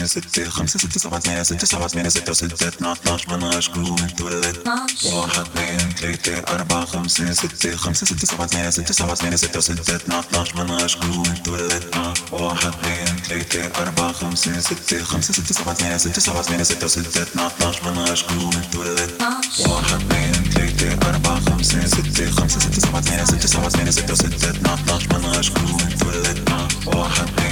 ستة خمسة ستة سبعة ثمانية ستة سبعة ثمانية ستة ستة اتنين اتناش مناش قوم تولد واحد اثنين ثلاثة أربعة خمسة ستة خمسة ستة سبعة ثمانية ستة سبعة ثمانية ستة ستة اتنين اتناش مناش قوم تولد واحد اثنين ثلاثة أربعة خمسة ستة خمسة ستة سبعة ثمانية ستة سبعة ثمانية ستة ستة اتنين اتناش مناش قوم تولد واحد اثنين ثلاثة أربعة خمسة ستة خمسة ستة سبعة ثمانية ستة سبعة ثمانية ستة ستة اتنين اتناش مناش قوم تولد واحد اثنين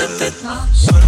accepted.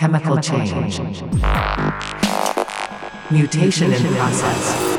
chemical change, mutation in process.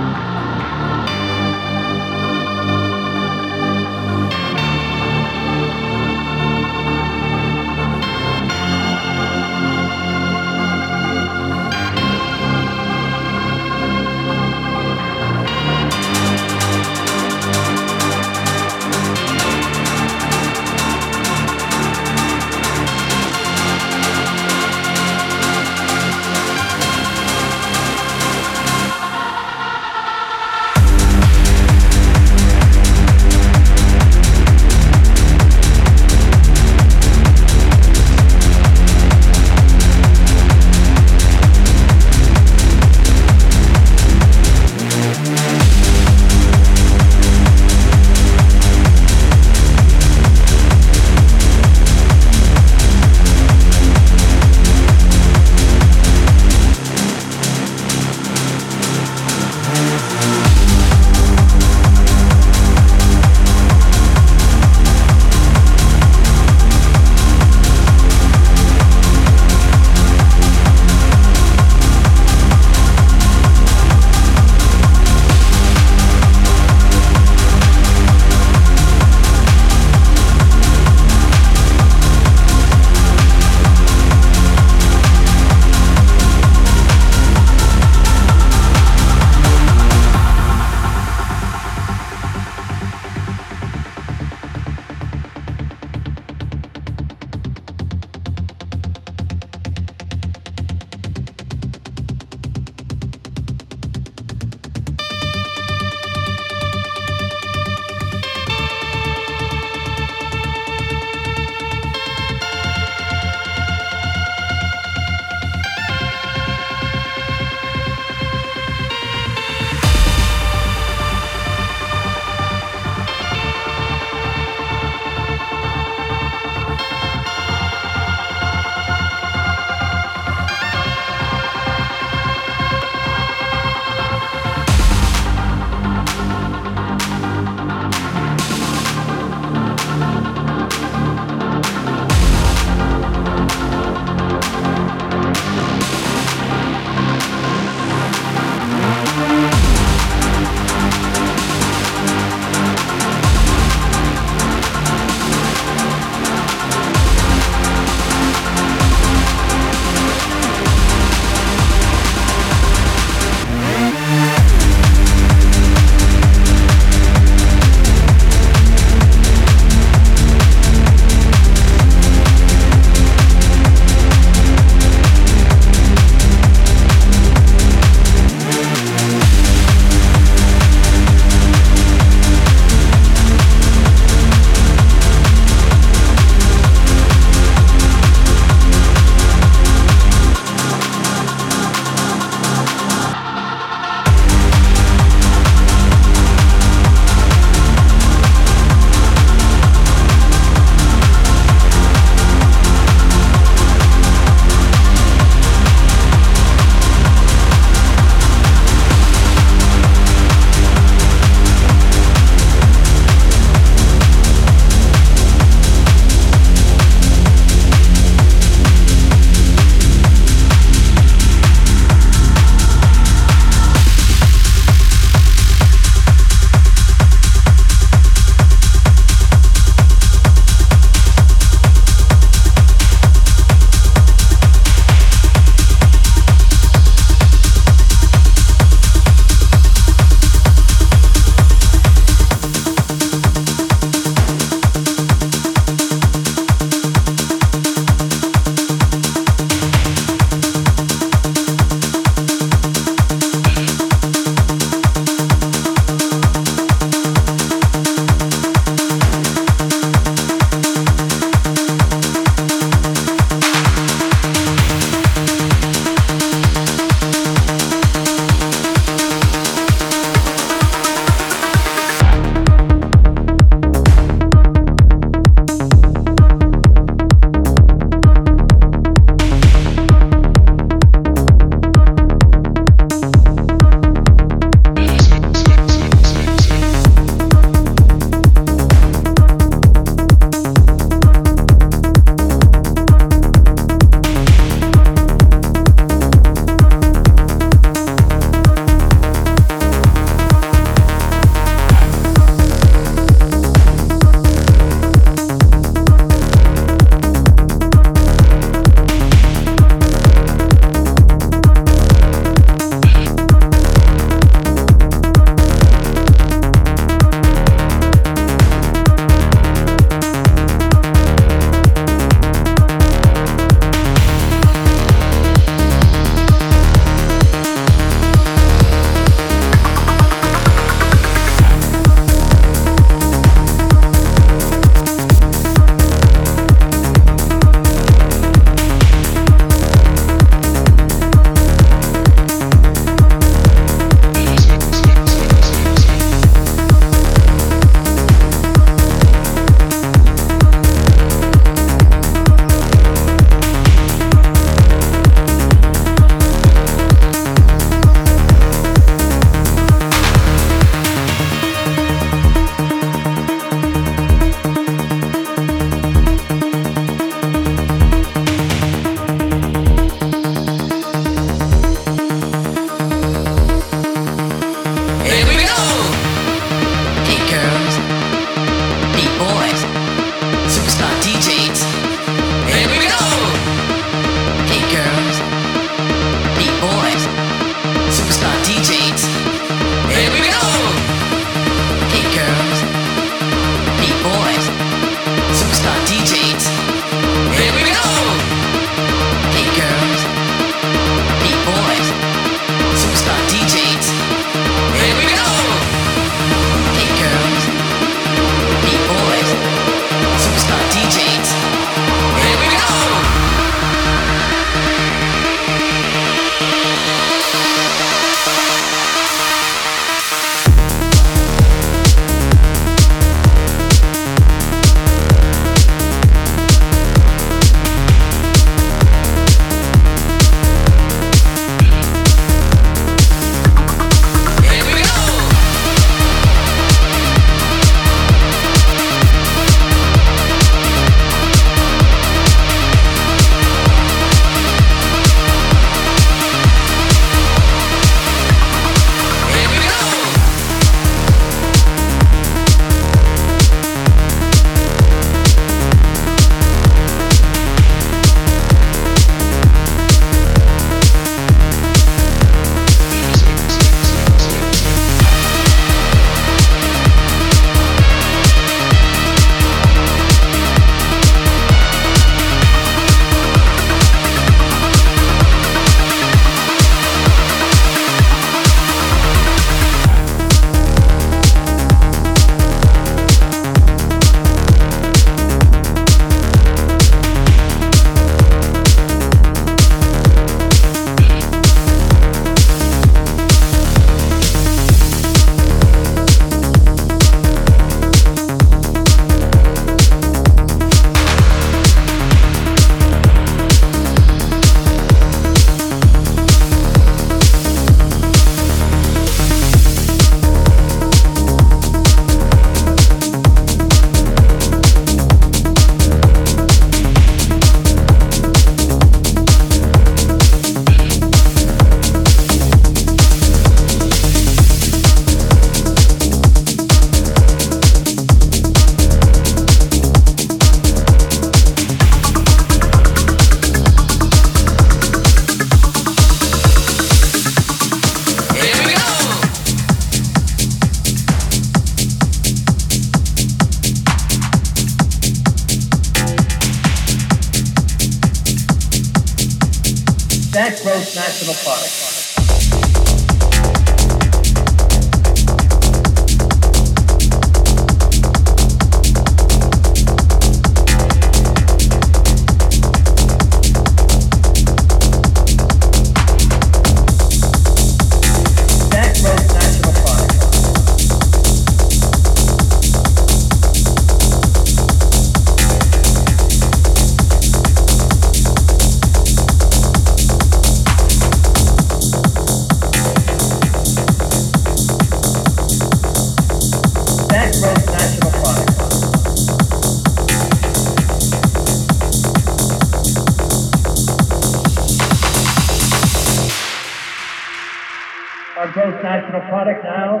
Product now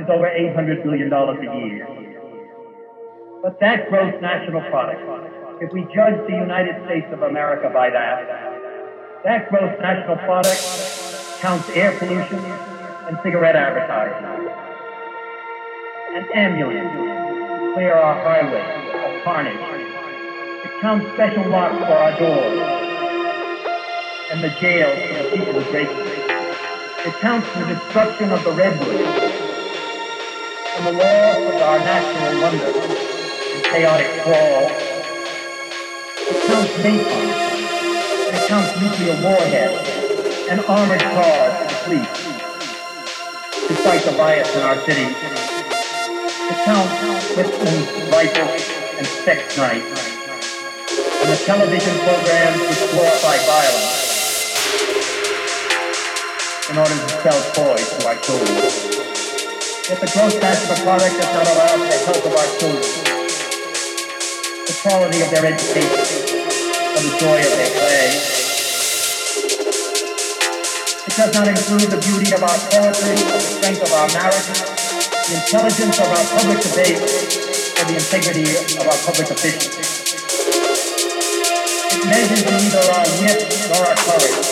is over $800 billion a year. But that gross national product, if we judge the United States of America by that, that gross national product counts air pollution and cigarette advertising. And ambulance clear our highways of carnage. It counts special locks for our doors and the jails for the people who break them. It counts the destruction of the redwoods and the loss of our natural wonder in chaotic sprawl. It counts napalm it counts nuclear warheads and armored cars the police to fight the bias in our cities. It counts whips rifles and Speck's knives and the television programs which glorify violence in order to sell toys to our children. Yet the gross national product does not allow for the health of our children, the quality of their education, or the joy of their play. It does not include the beauty of our poetry, the strength of our marriages, the intelligence of our public debate, or the integrity of our public officials. It measures neither our wit nor our courage,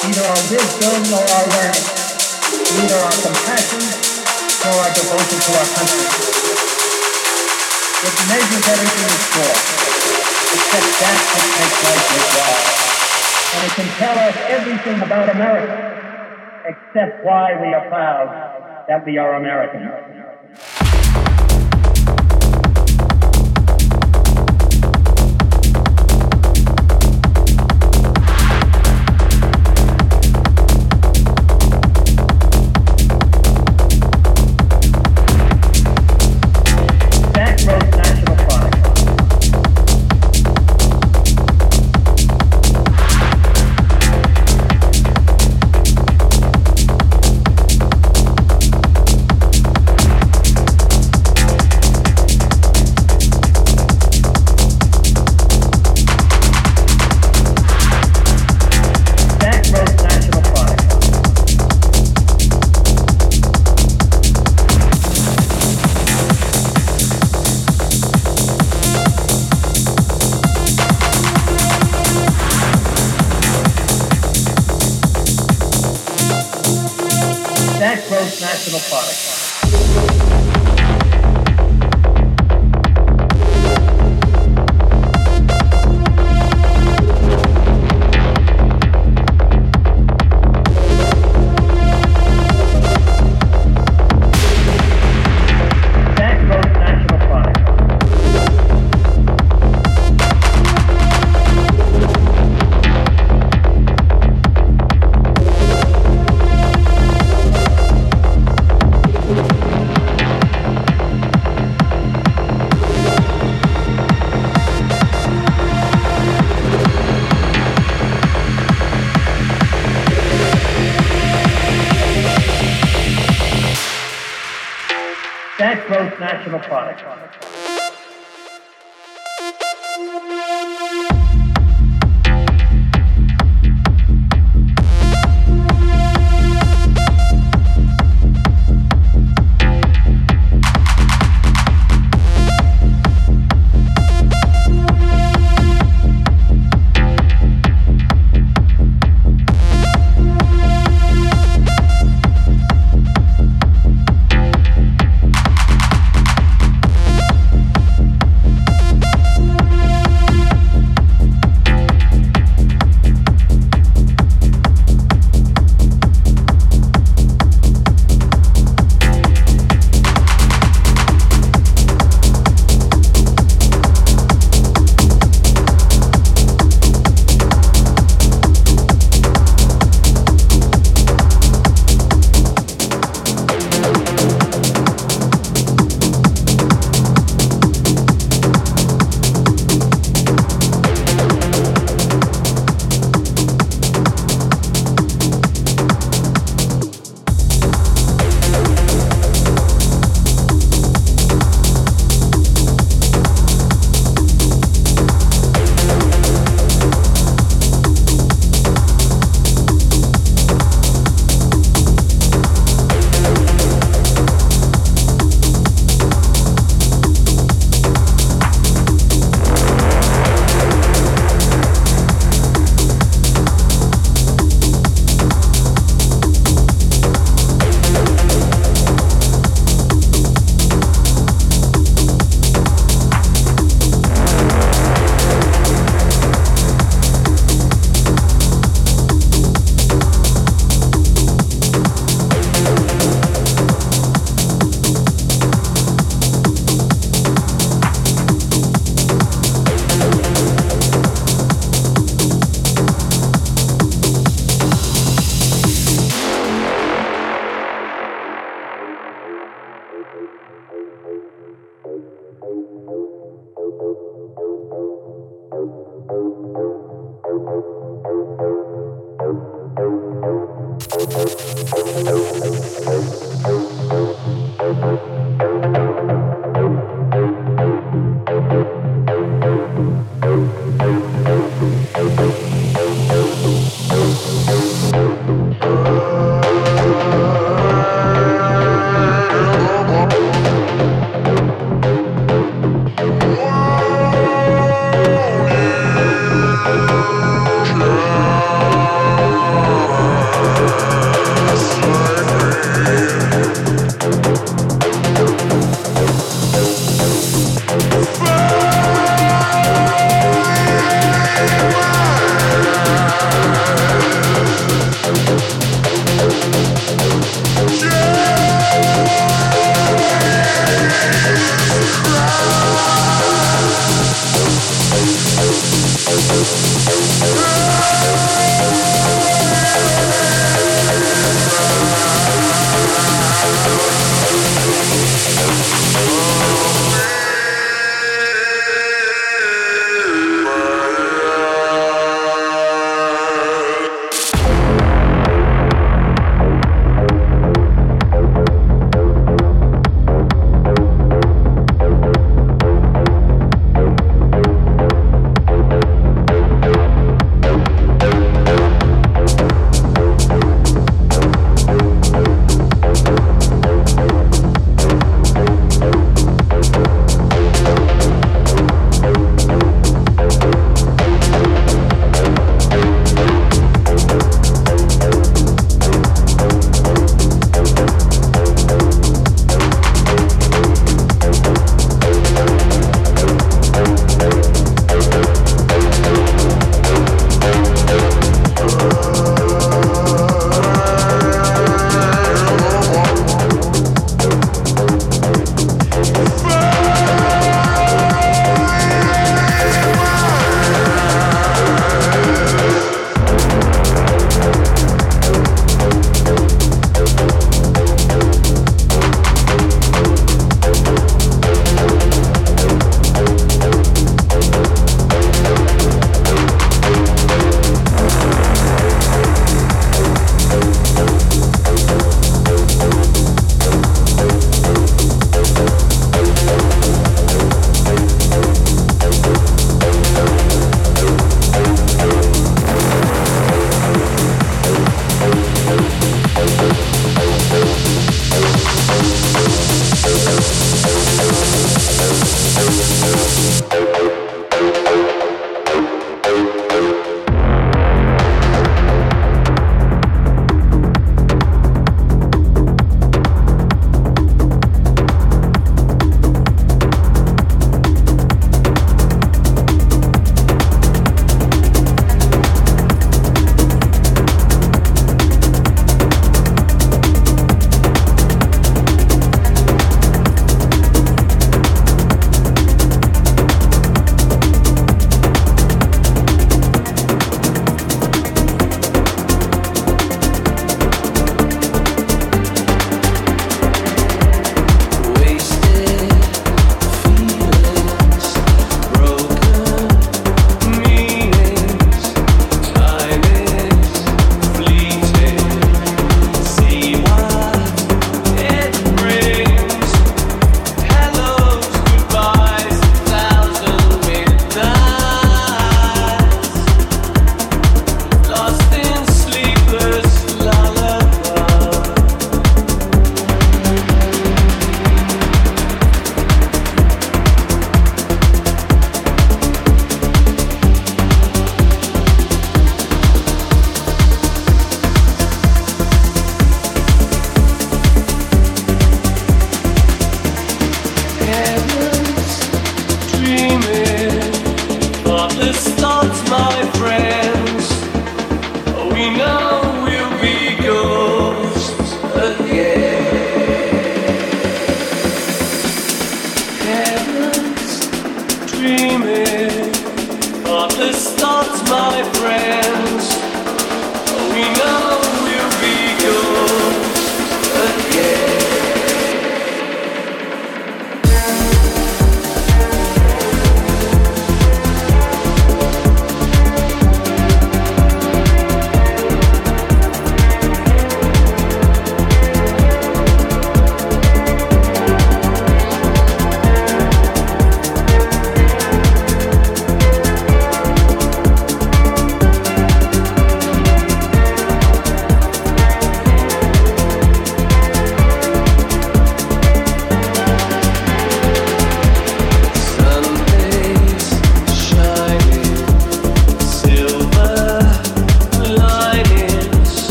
neither our wisdom nor our learning, neither our compassion nor our devotion to our country. It measures everything in short, except that which makes life worthwhile. And it can tell us everything about America, except why we are proud that we are American. Gross national product.